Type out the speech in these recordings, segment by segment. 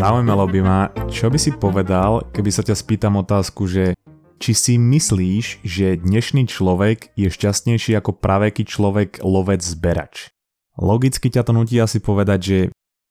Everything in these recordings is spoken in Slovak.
Zaujímalo by ma, čo by si povedal, keby sa ťa spýtam otázku, že či si myslíš, že dnešný človek je šťastnejší ako praveký človek lovec zberač? Logicky ťa to nutí asi povedať, že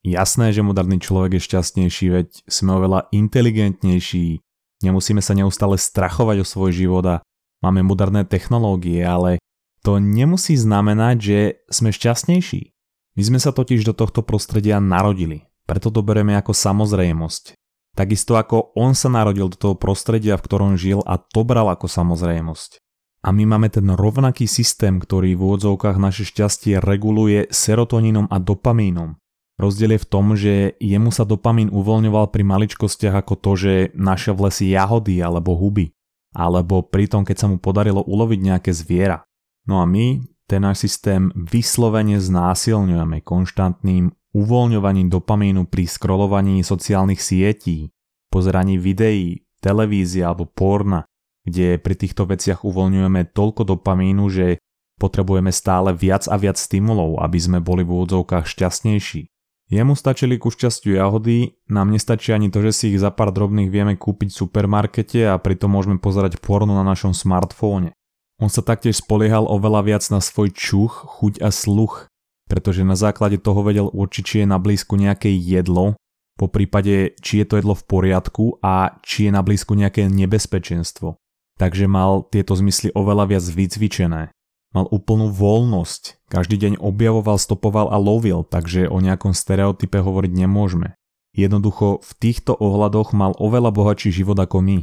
jasné, že moderný človek je šťastnejší, veď sme oveľa inteligentnejší, nemusíme sa neustále strachovať o svoj život a máme moderné technológie, ale to nemusí znamenať, že sme šťastnejší. My sme sa totiž do tohto prostredia narodili, preto to bereme ako samozrejmosť. Takisto ako on sa narodil do toho prostredia, v ktorom žil a to bral ako samozrejmosť. A my máme ten rovnaký systém, ktorý v úvodzovkách naše šťastie reguluje serotonínom a dopamínom. Rozdiel je v tom, že jemu sa dopamín uvoľňoval pri maličkostiach ako to, že našiel v lesi jahody alebo huby. Alebo pri tom, keď sa mu podarilo uloviť nejaké zviera. No a my ten náš systém vyslovene znásilňujeme konštantným uvoľňovaním dopamínu pri scrollovaní sociálnych sietí, pozeraní videí, televízie alebo porna, kde pri týchto veciach uvoľňujeme toľko dopamínu, že potrebujeme stále viac a viac stimulov, aby sme boli v úvodzovkách šťastnejší. Jemu stačili ku šťastiu jahody, nám nestačí ani to, že si ich za pár drobných vieme kúpiť v supermarkete a pritom môžeme pozerať porno na našom smartfóne. On sa taktiež spoliehal oveľa viac na svoj čuch, chuť a sluch, pretože na základe toho vedel určiť, či je na blízku nejaké jedlo, po prípade, či je to jedlo v poriadku a či je na blízku nejaké nebezpečenstvo. Takže mal tieto zmysly oveľa viac vycvičené. Mal úplnú voľnosť, každý deň objavoval, stopoval a lovil, takže o nejakom stereotype hovoriť nemôžeme. Jednoducho v týchto ohľadoch mal oveľa bohatší život ako my.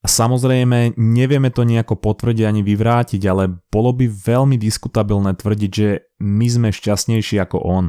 A samozrejme, nevieme to nejako potvrdiť ani vyvrátiť, ale bolo by veľmi diskutabilné tvrdiť, že my sme šťastnejší ako on.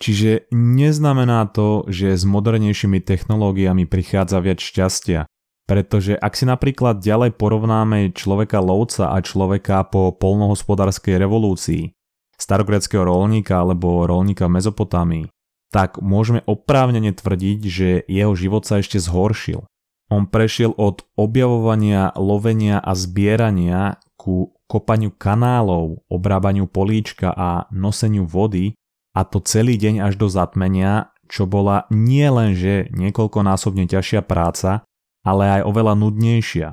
Čiže neznamená to, že s modernejšími technológiami prichádza viac šťastia. Pretože ak si napríklad ďalej porovnáme človeka lovca a človeka po polnohospodárskej revolúcii, starogreckého rolníka alebo rolníka v Mezopotámii, tak môžeme oprávnene tvrdiť, že jeho život sa ešte zhoršil. On prešiel od objavovania, lovenia a zbierania ku kopaniu kanálov, obrábaniu políčka a noseniu vody a to celý deň až do zatmenia, čo bola nie len že niekoľkonásobne ťažšia práca, ale aj oveľa nudnejšia.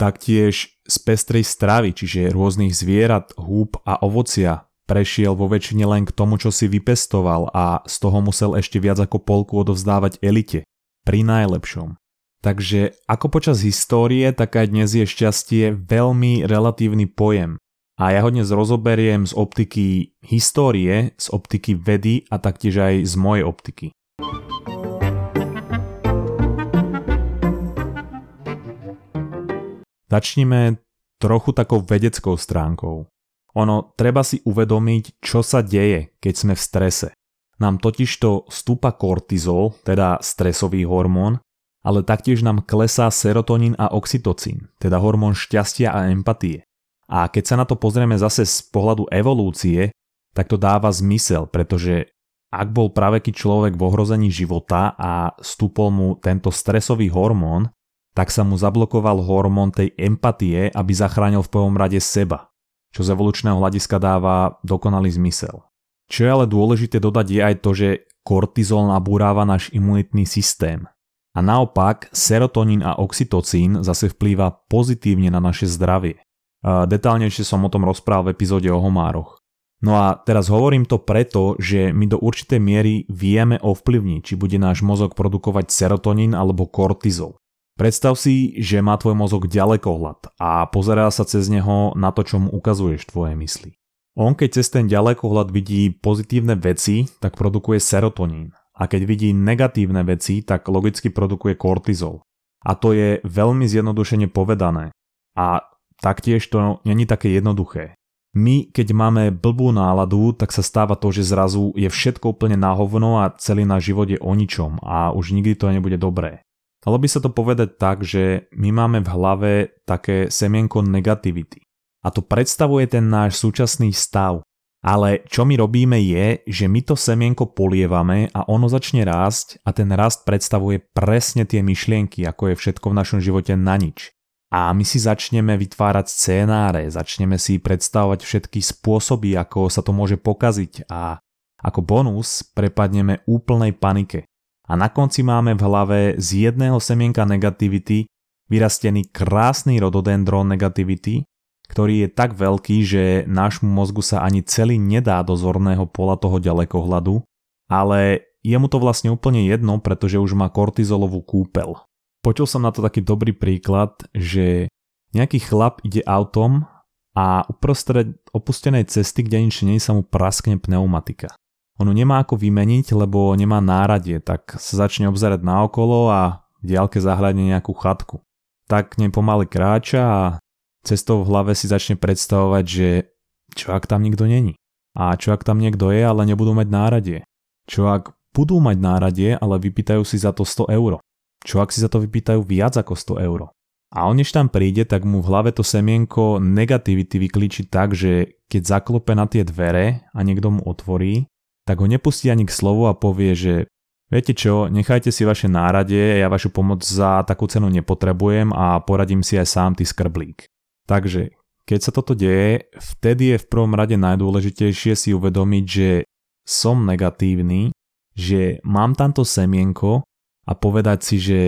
Taktiež z pestrej stravy, čiže rôznych zvierat, húb a ovocia, prešiel vo väčšine len k tomu, čo si vypestoval a z toho musel ešte viac ako polku odovzdávať elite, pri najlepšom. Takže ako počas histórie, tak aj dnes je šťastie veľmi relatívny pojem. A ja ho dnes rozoberiem z optiky histórie, z optiky vedy a taktiež aj z mojej optiky. Začnime trochu takou vedeckou stránkou. Ono, treba si uvedomiť, čo sa deje, keď sme v strese. Nám totižto stúpa kortizol, teda stresový hormón, ale taktiež nám klesá serotonín a oxytocín, teda hormón šťastia a empatie. A keď sa na to pozrieme zase z pohľadu evolúcie, tak to dáva zmysel, pretože ak bol praveký človek v ohrození života a stúpol mu tento stresový hormón, tak sa mu zablokoval hormón tej empatie, aby zachránil v prvom rade seba čo z evolučného hľadiska dáva dokonalý zmysel. Čo je ale dôležité dodať je aj to, že kortizol nabúráva náš imunitný systém. A naopak, serotonín a oxytocín zase vplýva pozitívne na naše zdravie. Detálnejšie som o tom rozprával v epizóde o homároch. No a teraz hovorím to preto, že my do určitej miery vieme ovplyvniť, či bude náš mozog produkovať serotonín alebo kortizol. Predstav si, že má tvoj mozog ďalekohľad a pozerá sa cez neho na to, čo mu ukazuješ tvoje mysli. On keď cez ten ďalekohľad vidí pozitívne veci, tak produkuje serotonín. A keď vidí negatívne veci, tak logicky produkuje kortizol. A to je veľmi zjednodušene povedané. A taktiež to není také jednoduché. My, keď máme blbú náladu, tak sa stáva to, že zrazu je všetko úplne na hovno a celý náš život je o ničom a už nikdy to nebude dobré. Dalo by sa to povedať tak, že my máme v hlave také semienko negativity. A to predstavuje ten náš súčasný stav. Ale čo my robíme je, že my to semienko polievame a ono začne rásť a ten rast predstavuje presne tie myšlienky, ako je všetko v našom živote na nič. A my si začneme vytvárať scénáre, začneme si predstavovať všetky spôsoby, ako sa to môže pokaziť a ako bonus prepadneme úplnej panike. a na konci máme v hlave z jedného semienka negativity vyrastený krásny rododendron negativity, ktorý je tak veľký, že nášmu mozgu sa ani celý nedá do zorného pola toho ďalekohľadu, ale je mu to vlastne úplne jedno, pretože už má kortizolovú kúpel. Počul som na to taký dobrý príklad, že nejaký chlap ide autom a uprostred opustenej cesty, kde nič nie sa mu praskne pneumatika. Ono nemá ako vymeniť, lebo nemá náradie, tak sa začne obzerať naokolo a v diálke zahľadne nejakú chatku. Tak nej pomaly kráča a cestou v hlave si začne predstavovať, že čo ak tam nikto není? A čo ak tam niekto je, ale nebudú mať náradie? Čo ak budú mať náradie, ale vypýtajú si za to 100 euro? Čo ak si za to vypýtajú viac ako 100 euro? A on než tam príde, tak mu v hlave to semienko negativity vyklíči tak, že keď zaklope na tie dvere a niekto mu otvorí, tak ho nepustí ani k slovu a povie, že viete čo, nechajte si vaše náradie, ja vašu pomoc za takú cenu nepotrebujem a poradím si aj sám ty skrblík. Takže keď sa toto deje, vtedy je v prvom rade najdôležitejšie si uvedomiť, že som negatívny, že mám tamto semienko a povedať si, že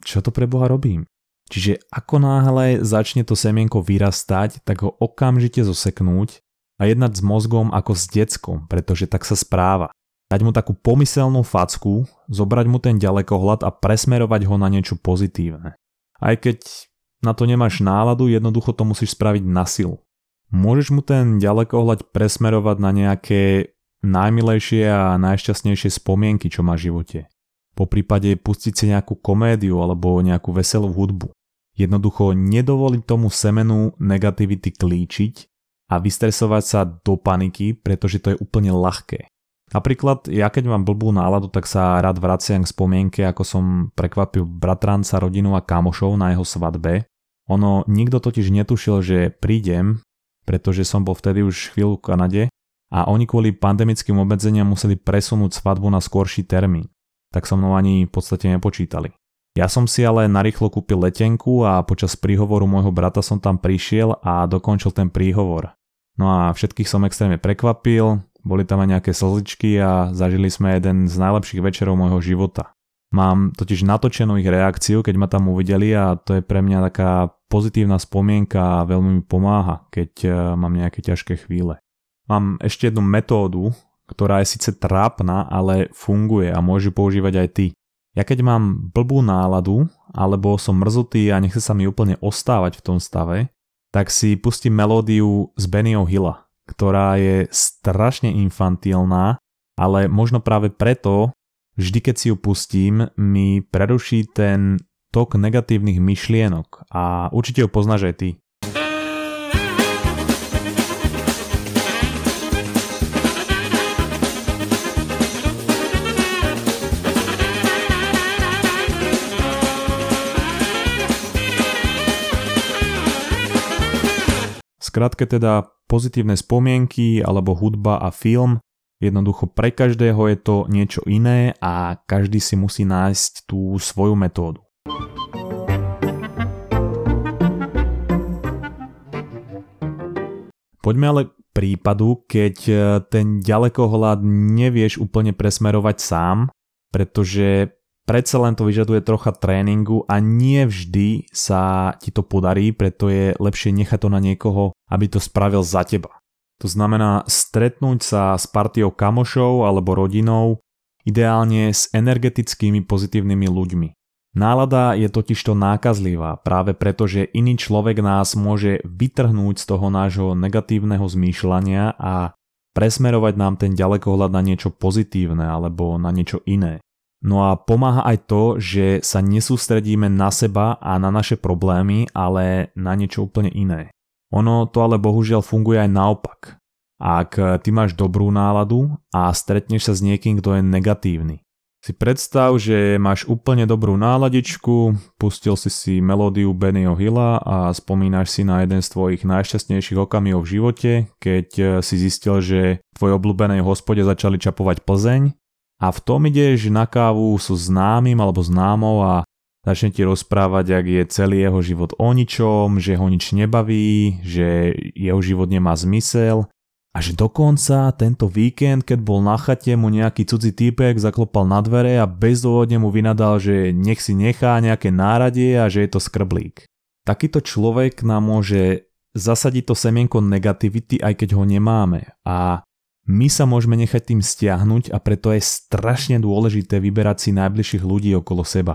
čo to pre Boha robím. Čiže ako náhle začne to semienko vyrastať, tak ho okamžite zoseknúť a jednať s mozgom ako s deckom, pretože tak sa správa. Dať mu takú pomyselnú facku, zobrať mu ten ďalekohľad a presmerovať ho na niečo pozitívne. Aj keď na to nemáš náladu, jednoducho to musíš spraviť na silu. Môžeš mu ten ďalekohľad presmerovať na nejaké najmilejšie a najšťastnejšie spomienky, čo má v živote. Po prípade pustiť si nejakú komédiu alebo nejakú veselú hudbu. Jednoducho nedovoliť tomu semenu negativity klíčiť a vystresovať sa do paniky, pretože to je úplne ľahké. Napríklad ja keď mám blbú náladu, tak sa rád vraciam k spomienke, ako som prekvapil bratranca, rodinu a kamošov na jeho svadbe. Ono nikto totiž netušil, že prídem, pretože som bol vtedy už chvíľu v Kanade a oni kvôli pandemickým obmedzeniam museli presunúť svadbu na skorší termín. Tak so mnou ani v podstate nepočítali. Ja som si ale narýchlo kúpil letenku a počas príhovoru môjho brata som tam prišiel a dokončil ten príhovor. No a všetkých som extrémne prekvapil, boli tam aj nejaké slzičky a zažili sme jeden z najlepších večerov môjho života. Mám totiž natočenú ich reakciu, keď ma tam uvideli a to je pre mňa taká pozitívna spomienka a veľmi mi pomáha, keď e, mám nejaké ťažké chvíle. Mám ešte jednu metódu, ktorá je síce trápna, ale funguje a môžu používať aj ty. Ja keď mám blbú náladu, alebo som mrzutý a nechce sa mi úplne ostávať v tom stave, tak si pustím melódiu z Bennyho Hilla, ktorá je strašne infantilná, ale možno práve preto, vždy keď si ju pustím, mi preruší ten tok negatívnych myšlienok a určite ju poznáš aj ty. Skratke teda pozitívne spomienky alebo hudba a film. Jednoducho pre každého je to niečo iné a každý si musí nájsť tú svoju metódu. Poďme ale k prípadu, keď e, ten ďalekohľad nevieš úplne presmerovať sám, pretože predsa len to vyžaduje trocha tréningu a nie vždy sa ti to podarí, preto je lepšie nechať to na niekoho, aby to spravil za teba. To znamená stretnúť sa s partiou kamošov alebo rodinou, ideálne s energetickými pozitívnymi ľuďmi. Nálada je totižto nákazlivá práve preto, že iný človek nás môže vytrhnúť z toho nášho negatívneho zmýšľania a presmerovať nám ten ďalekohľad na niečo pozitívne alebo na niečo iné. No a pomáha aj to, že sa nesústredíme na seba a na naše problémy, ale na niečo úplne iné. Ono to ale bohužiaľ funguje aj naopak. Ak ty máš dobrú náladu a stretneš sa s niekým, kto je negatívny. Si predstav, že máš úplne dobrú náladičku, pustil si si melódiu Bennyho Hilla a spomínaš si na jeden z tvojich najšťastnejších okamihov v živote, keď si zistil, že v tvojej obľúbenej hospode začali čapovať Plzeň a v tom ideš na kávu so známym alebo známou a začne ti rozprávať, ak je celý jeho život o ničom, že ho nič nebaví, že jeho život nemá zmysel a A že dokonca tento víkend, keď bol na chate, mu nejaký cudzí týpek zaklopal na dvere a bezdôvodne mu vynadal, že nech si nechá nejaké náradie a že je to skrblík. Takýto človek nám môže zasadiť to semienko negativity, aj keď ho nemáme. A my sa môžeme nechať tým stiahnuť a preto je strašne dôležité vyberať si najbližších ľudí okolo seba.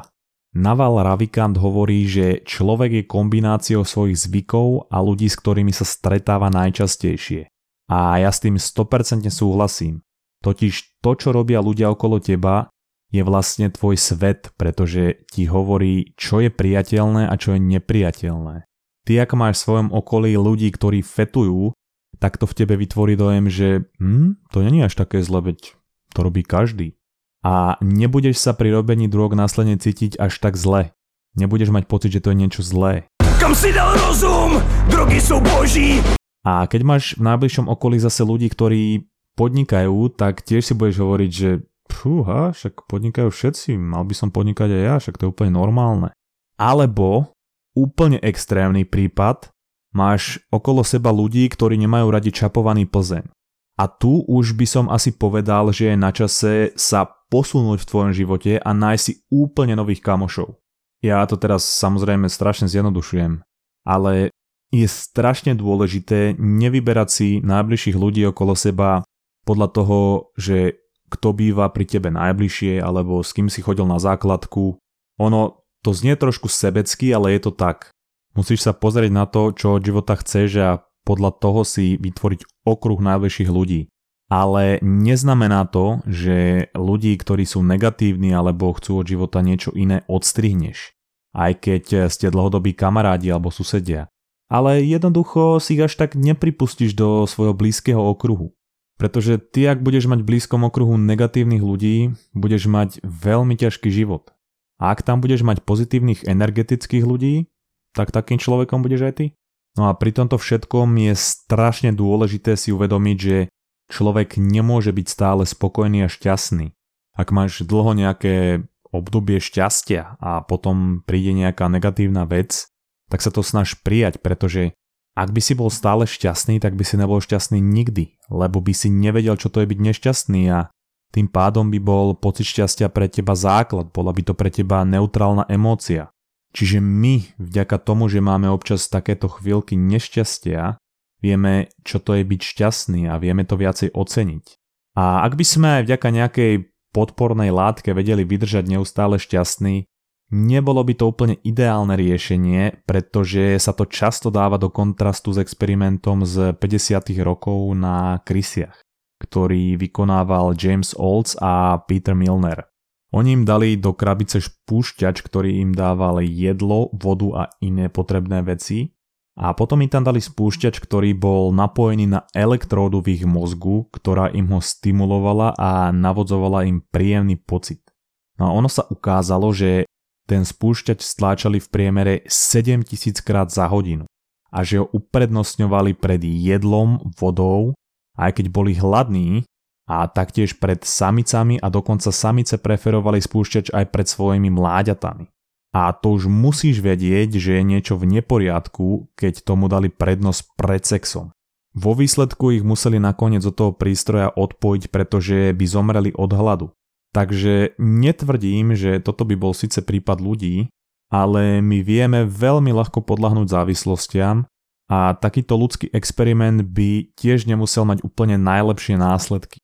Naval Ravikant hovorí, že človek je kombináciou svojich zvykov a ľudí, s ktorými sa stretáva najčastejšie. A ja s tým 100% súhlasím. Totiž to, čo robia ľudia okolo teba, je vlastne tvoj svet, pretože ti hovorí, čo je priateľné a čo je nepriateľné. Ty, ak máš v svojom okolí ľudí, ktorí fetujú, tak to v tebe vytvorí dojem, že hm, to není až také zle, veď to robí každý. A nebudeš sa pri robení drog následne cítiť až tak zle. Nebudeš mať pocit, že to je niečo zlé. Kam si dal rozum? Drogy sú boží! A keď máš v najbližšom okolí zase ľudí, ktorí podnikajú, tak tiež si budeš hovoriť, že fúha, však podnikajú všetci, mal by som podnikať aj ja, však to je úplne normálne. Alebo úplne extrémny prípad, máš okolo seba ľudí, ktorí nemajú radi čapovaný plzeň. A tu už by som asi povedal, že je na čase sa posunúť v tvojom živote a nájsť si úplne nových kamošov. Ja to teraz samozrejme strašne zjednodušujem, ale je strašne dôležité nevyberať si najbližších ľudí okolo seba podľa toho, že kto býva pri tebe najbližšie alebo s kým si chodil na základku. Ono to znie trošku sebecky, ale je to tak. Musíš sa pozrieť na to, čo od života chceš a podľa toho si vytvoriť okruh najbližších ľudí. Ale neznamená to, že ľudí, ktorí sú negatívni alebo chcú od života niečo iné, odstrihneš. Aj keď ste dlhodobí kamarádi alebo susedia ale jednoducho si ich až tak nepripustíš do svojho blízkeho okruhu. Pretože ty, ak budeš mať v blízkom okruhu negatívnych ľudí, budeš mať veľmi ťažký život. A ak tam budeš mať pozitívnych energetických ľudí, tak takým človekom budeš aj ty. No a pri tomto všetkom je strašne dôležité si uvedomiť, že človek nemôže byť stále spokojný a šťastný. Ak máš dlho nejaké obdobie šťastia a potom príde nejaká negatívna vec, tak sa to snaž prijať, pretože ak by si bol stále šťastný, tak by si nebol šťastný nikdy, lebo by si nevedel, čo to je byť nešťastný a tým pádom by bol pocit šťastia pre teba základ, bola by to pre teba neutrálna emócia. Čiže my, vďaka tomu, že máme občas takéto chvíľky nešťastia, vieme, čo to je byť šťastný a vieme to viacej oceniť. A ak by sme aj vďaka nejakej podpornej látke vedeli vydržať neustále šťastný, Nebolo by to úplne ideálne riešenie, pretože sa to často dáva do kontrastu s experimentom z 50. rokov na krysiach, ktorý vykonával James Olds a Peter Milner. Oni im dali do krabice špúšťač, ktorý im dával jedlo, vodu a iné potrebné veci a potom im tam dali spúšťač, ktorý bol napojený na elektródu v ich mozgu, ktorá im ho stimulovala a navodzovala im príjemný pocit. No a ono sa ukázalo, že ten spúšťač stláčali v priemere 7000 krát za hodinu a že ho uprednostňovali pred jedlom, vodou, aj keď boli hladní a taktiež pred samicami a dokonca samice preferovali spúšťač aj pred svojimi mláďatami. A to už musíš vedieť, že je niečo v neporiadku, keď tomu dali prednosť pred sexom. Vo výsledku ich museli nakoniec od toho prístroja odpojiť, pretože by zomreli od hladu. Takže netvrdím, že toto by bol síce prípad ľudí, ale my vieme veľmi ľahko podľahnúť závislostiam a takýto ľudský experiment by tiež nemusel mať úplne najlepšie následky.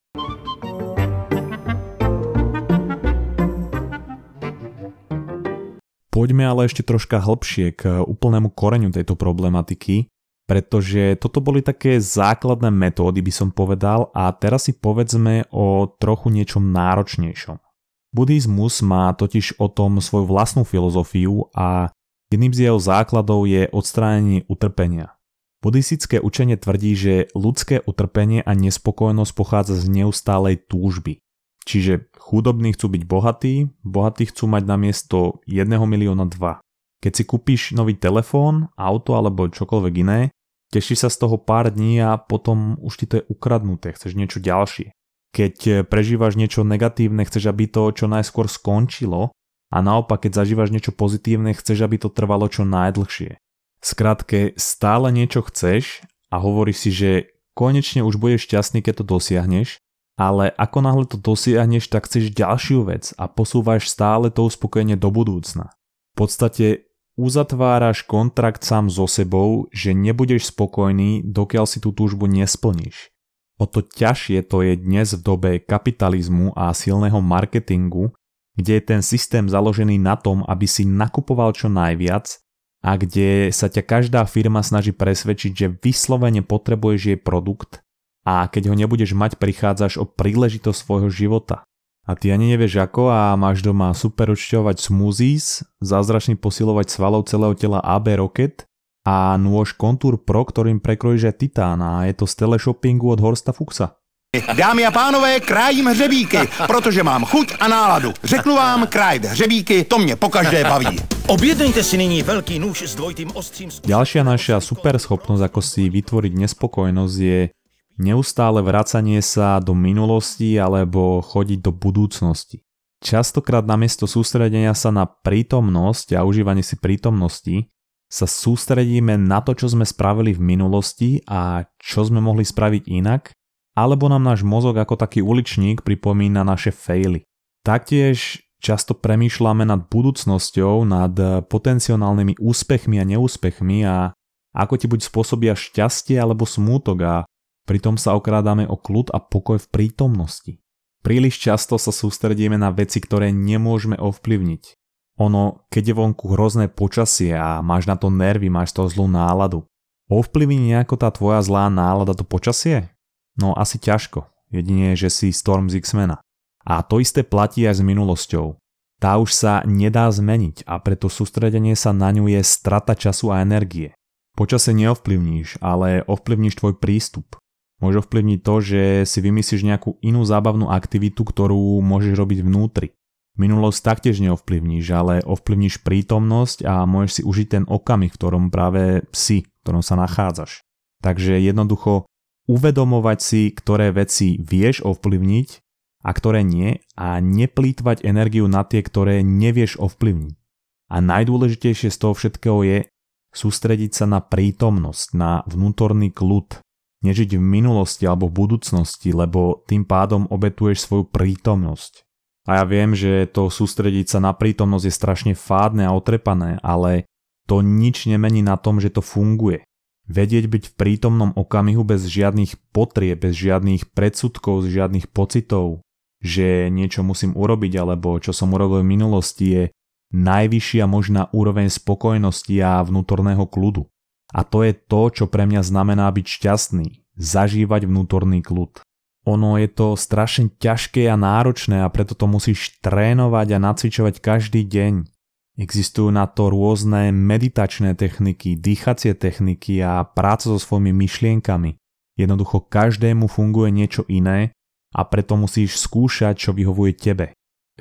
Poďme ale ešte troška hlbšie k úplnému koreňu tejto problematiky pretože toto boli také základné metódy, by som povedal, a teraz si povedzme o trochu niečom náročnejšom. Buddhizmus má totiž o tom svoju vlastnú filozofiu a jedným z jeho základov je odstránenie utrpenia. Buddhistické učenie tvrdí, že ľudské utrpenie a nespokojnosť pochádza z neustálej túžby. Čiže chudobní chcú byť bohatí, bohatí chcú mať na miesto 1 milióna 2. Keď si kúpiš nový telefón, auto alebo čokoľvek iné, Teší sa z toho pár dní a potom už ti to je ukradnuté, chceš niečo ďalšie. Keď eh, prežívaš niečo negatívne, chceš, aby to čo najskôr skončilo a naopak, keď zažívaš niečo pozitívne, chceš, aby to trvalo čo najdlhšie. Skrátke, stále niečo chceš a hovoríš si, že konečne už budeš šťastný, keď to dosiahneš, ale ako náhle to dosiahneš, tak chceš ďalšiu vec a posúvaš stále to uspokojenie do budúcna. V podstate uzatváraš kontrakt sám so sebou, že nebudeš spokojný, dokiaľ si tú túžbu nesplníš. O to ťažšie to je dnes v dobe kapitalizmu a silného marketingu, kde je ten systém založený na tom, aby si nakupoval čo najviac a kde sa ťa každá firma snaží presvedčiť, že vyslovene potrebuješ jej produkt a keď ho nebudeš mať, prichádzaš o príležitosť svojho života a ty ani nevieš ako a máš doma super učťovať smoothies, zázračný posilovať svalov celého tela AB Rocket a nôž Contour Pro, ktorým prekrojíš aj titán a je to z teleshoppingu od Horsta Fuxa. Dámy a pánové, krájím hřebíky, protože mám chuť a náladu. Řeknu vám, krájt hřebíky, to mě pokaždé baví. Objednejte si nyní veľký nůž s dvojitým ostřím... Ďalšia naša super schopnosť, ako si vytvoriť nespokojnosť, je neustále vracanie sa do minulosti alebo chodiť do budúcnosti. Častokrát namiesto sústredenia sa na prítomnosť a užívanie si prítomnosti sa sústredíme na to, čo sme spravili v minulosti a čo sme mohli spraviť inak, alebo nám náš mozog ako taký uličník pripomína naše faily. Taktiež často premýšľame nad budúcnosťou, nad potenciálnymi úspechmi a neúspechmi a ako ti buď spôsobia šťastie alebo smútok a Pritom sa okrádame o kľud a pokoj v prítomnosti. Príliš často sa sústredíme na veci, ktoré nemôžeme ovplyvniť. Ono, keď je vonku hrozné počasie a máš na to nervy, máš to zlú náladu. Ovplyvní nejako tá tvoja zlá nálada to počasie? No asi ťažko, jedine, že si Storm z X-mena. A to isté platí aj s minulosťou. Tá už sa nedá zmeniť a preto sústredenie sa na ňu je strata času a energie. Počasie neovplyvníš, ale ovplyvníš tvoj prístup môže ovplyvniť to, že si vymyslíš nejakú inú zábavnú aktivitu, ktorú môžeš robiť vnútri. Minulosť taktiež neovplyvníš, ale ovplyvníš prítomnosť a môžeš si užiť ten okamih, v ktorom práve si, v ktorom sa nachádzaš. Takže jednoducho uvedomovať si, ktoré veci vieš ovplyvniť a ktoré nie a neplýtvať energiu na tie, ktoré nevieš ovplyvniť. A najdôležitejšie z toho všetkého je sústrediť sa na prítomnosť, na vnútorný kľud, nežiť v minulosti alebo v budúcnosti, lebo tým pádom obetuješ svoju prítomnosť. A ja viem, že to sústrediť sa na prítomnosť je strašne fádne a otrepané, ale to nič nemení na tom, že to funguje. Vedieť byť v prítomnom okamihu bez žiadnych potrieb, bez žiadnych predsudkov, žiadnych pocitov, že niečo musím urobiť alebo čo som urobil v minulosti je najvyššia možná úroveň spokojnosti a vnútorného kľudu. A to je to, čo pre mňa znamená byť šťastný, zažívať vnútorný kľud. Ono je to strašne ťažké a náročné a preto to musíš trénovať a nacvičovať každý deň. Existujú na to rôzne meditačné techniky, dýchacie techniky a práca so svojimi myšlienkami. Jednoducho každému funguje niečo iné a preto musíš skúšať, čo vyhovuje tebe.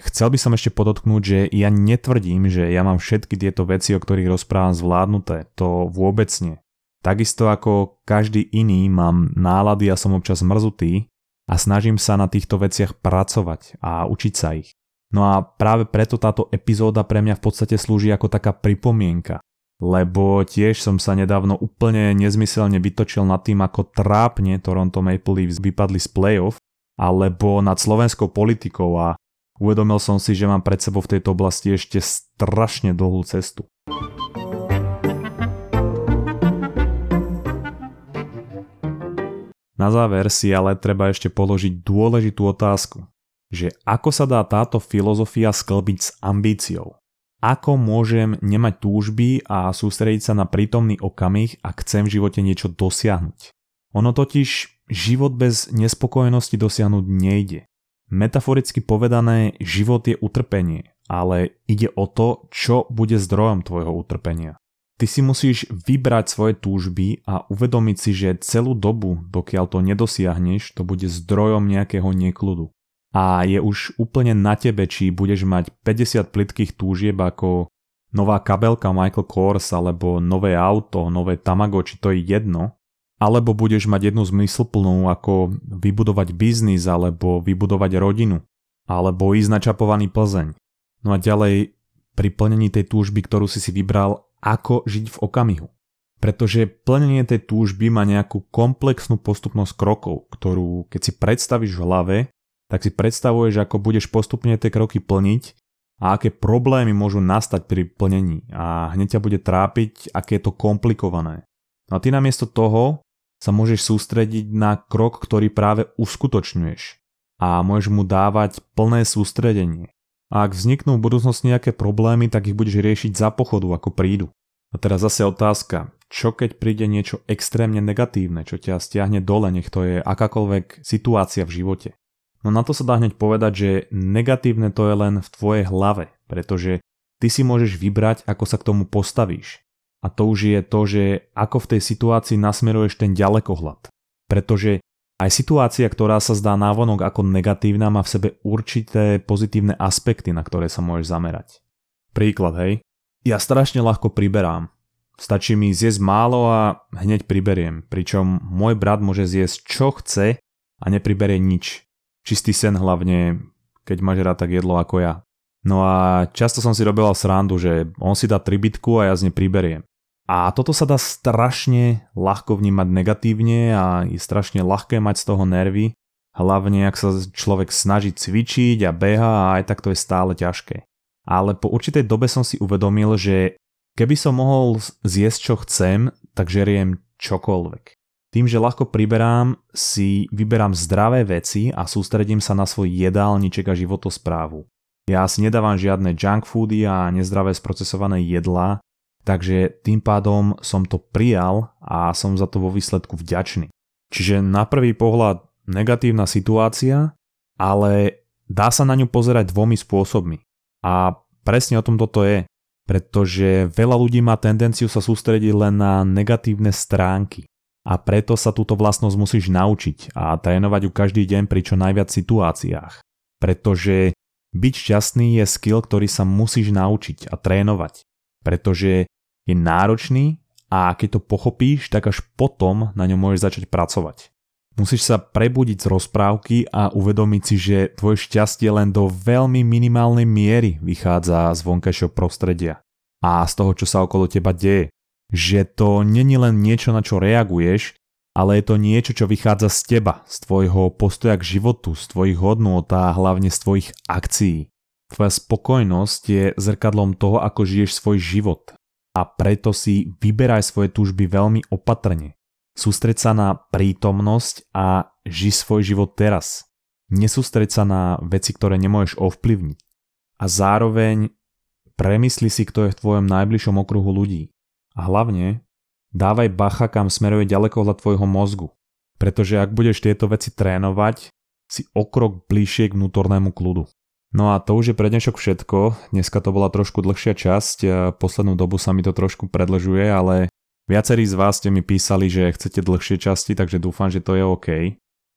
Chcel by som ešte podotknúť, že ja netvrdím, že ja mám všetky tieto veci, o ktorých rozprávam zvládnuté. To vôbec nie. Takisto ako každý iný mám nálady a som občas mrzutý a snažím sa na týchto veciach pracovať a učiť sa ich. No a práve preto táto epizóda pre mňa v podstate slúži ako taká pripomienka. Lebo tiež som sa nedávno úplne nezmyselne vytočil nad tým, ako trápne Toronto Maple Leafs vypadli z playoff, alebo nad slovenskou politikou a Uvedomil som si, že mám pred sebou v tejto oblasti ešte strašne dlhú cestu. Na záver si ale treba ešte položiť dôležitú otázku, že ako sa dá táto filozofia sklbiť s ambíciou? Ako môžem nemať túžby a sústrediť sa na prítomný okamih, ak chcem v živote niečo dosiahnuť? Ono totiž život bez nespokojnosti dosiahnuť nejde. Metaforicky povedané, život je utrpenie, ale ide o to, čo bude zdrojom tvojho utrpenia. Ty si musíš vybrať svoje túžby a uvedomiť si, že celú dobu, dokiaľ to nedosiahneš, to bude zdrojom nejakého nekludu. A je už úplne na tebe, či budeš mať 50 plitkých túžieb ako nová kabelka Michael Kors alebo nové auto, nové Tamago, či to je jedno, alebo budeš mať jednu zmysluplnú ako vybudovať biznis alebo vybudovať rodinu alebo ísť na čapovaný Plzeň. No a ďalej pri plnení tej túžby, ktorú si si vybral, ako žiť v okamihu. Pretože plnenie tej túžby má nejakú komplexnú postupnosť krokov, ktorú keď si predstavíš v hlave, tak si predstavuješ, ako budeš postupne tie kroky plniť a aké problémy môžu nastať pri plnení a hneď ťa bude trápiť, aké je to komplikované. No a ty namiesto toho sa môžeš sústrediť na krok, ktorý práve uskutočňuješ a môžeš mu dávať plné sústredenie. A ak vzniknú v budúcnosti nejaké problémy, tak ich budeš riešiť za pochodu, ako prídu. A teraz zase otázka, čo keď príde niečo extrémne negatívne, čo ťa stiahne dole, nech to je akákoľvek situácia v živote. No na to sa dá hneď povedať, že negatívne to je len v tvojej hlave, pretože ty si môžeš vybrať, ako sa k tomu postavíš. A to už je to, že ako v tej situácii nasmeruješ ten ďalekohľad. Pretože aj situácia, ktorá sa zdá návonok ako negatívna, má v sebe určité pozitívne aspekty, na ktoré sa môžeš zamerať. Príklad, hej. Ja strašne ľahko priberám. Stačí mi zjesť málo a hneď priberiem, pričom môj brat môže zjesť čo chce a nepriberie nič. Čistý sen hlavne, keď máš rád tak jedlo ako ja. No a často som si robil srandu, že on si dá tribitku a ja z nej priberiem. A toto sa dá strašne ľahko vnímať negatívne a je strašne ľahké mať z toho nervy, hlavne ak sa človek snaží cvičiť a beha a aj tak to je stále ťažké. Ale po určitej dobe som si uvedomil, že keby som mohol zjesť čo chcem, tak žeriem čokoľvek. Tým, že ľahko priberám, si vyberám zdravé veci a sústredím sa na svoj jedálniček a životosprávu. Ja si nedávam žiadne junk foody a nezdravé sprocesované jedlá, takže tým pádom som to prijal a som za to vo výsledku vďačný. Čiže na prvý pohľad negatívna situácia, ale dá sa na ňu pozerať dvomi spôsobmi. A presne o tom toto je, pretože veľa ľudí má tendenciu sa sústrediť len na negatívne stránky. A preto sa túto vlastnosť musíš naučiť a trénovať ju každý deň pri čo najviac situáciách. Pretože byť šťastný je skill, ktorý sa musíš naučiť a trénovať. Pretože je náročný a keď to pochopíš, tak až potom na ňom môžeš začať pracovať. Musíš sa prebudiť z rozprávky a uvedomiť si, že tvoje šťastie len do veľmi minimálnej miery vychádza z vonkajšieho prostredia a z toho, čo sa okolo teba deje. Že to není len niečo, na čo reaguješ, ale je to niečo, čo vychádza z teba, z tvojho postoja k životu, z tvojich hodnôt a hlavne z tvojich akcií. Tvoja spokojnosť je zrkadlom toho, ako žiješ svoj život a preto si vyberaj svoje túžby veľmi opatrne. Sústreď sa na prítomnosť a ži svoj život teraz. Nesústreď sa na veci, ktoré nemôžeš ovplyvniť. A zároveň premysli si, kto je v tvojom najbližšom okruhu ľudí. A hlavne dávaj bacha, kam smeruje ďalekohľad tvojho mozgu. Pretože ak budeš tieto veci trénovať, si o krok bližšie k vnútornému kľudu. No a to už je pre dnešok všetko. Dneska to bola trošku dlhšia časť, poslednú dobu sa mi to trošku predlžuje, ale viacerí z vás ste mi písali, že chcete dlhšie časti, takže dúfam, že to je OK.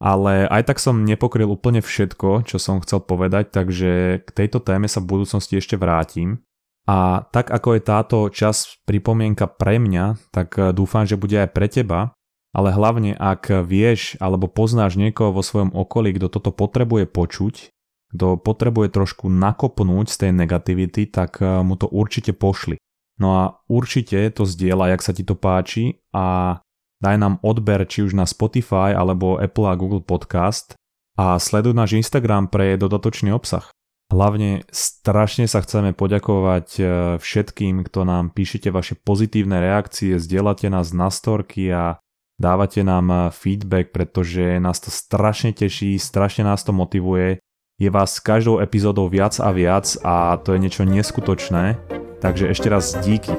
Ale aj tak som nepokryl úplne všetko, čo som chcel povedať, takže k tejto téme sa v budúcnosti ešte vrátim. A tak ako je táto čas pripomienka pre mňa, tak dúfam, že bude aj pre teba, ale hlavne ak vieš alebo poznáš niekoho vo svojom okolí, kto toto potrebuje počuť, kto potrebuje trošku nakopnúť z tej negativity, tak eh, mu to určite pošli. No a určite to zdieľa, jak sa ti to páči a daj nám odber či už na Spotify alebo Apple a Google Podcast a sleduj náš Instagram pre dodatočný obsah. Hlavne strašne sa chceme poďakovať eh, všetkým, kto nám píšete vaše pozitívne reakcie, zdieľate nás na storky a dávate nám eh, feedback, pretože nás to strašne teší, strašne nás to motivuje je vás každou epizódou viac a viac a to je niečo neskutočné. Takže ešte raz díky.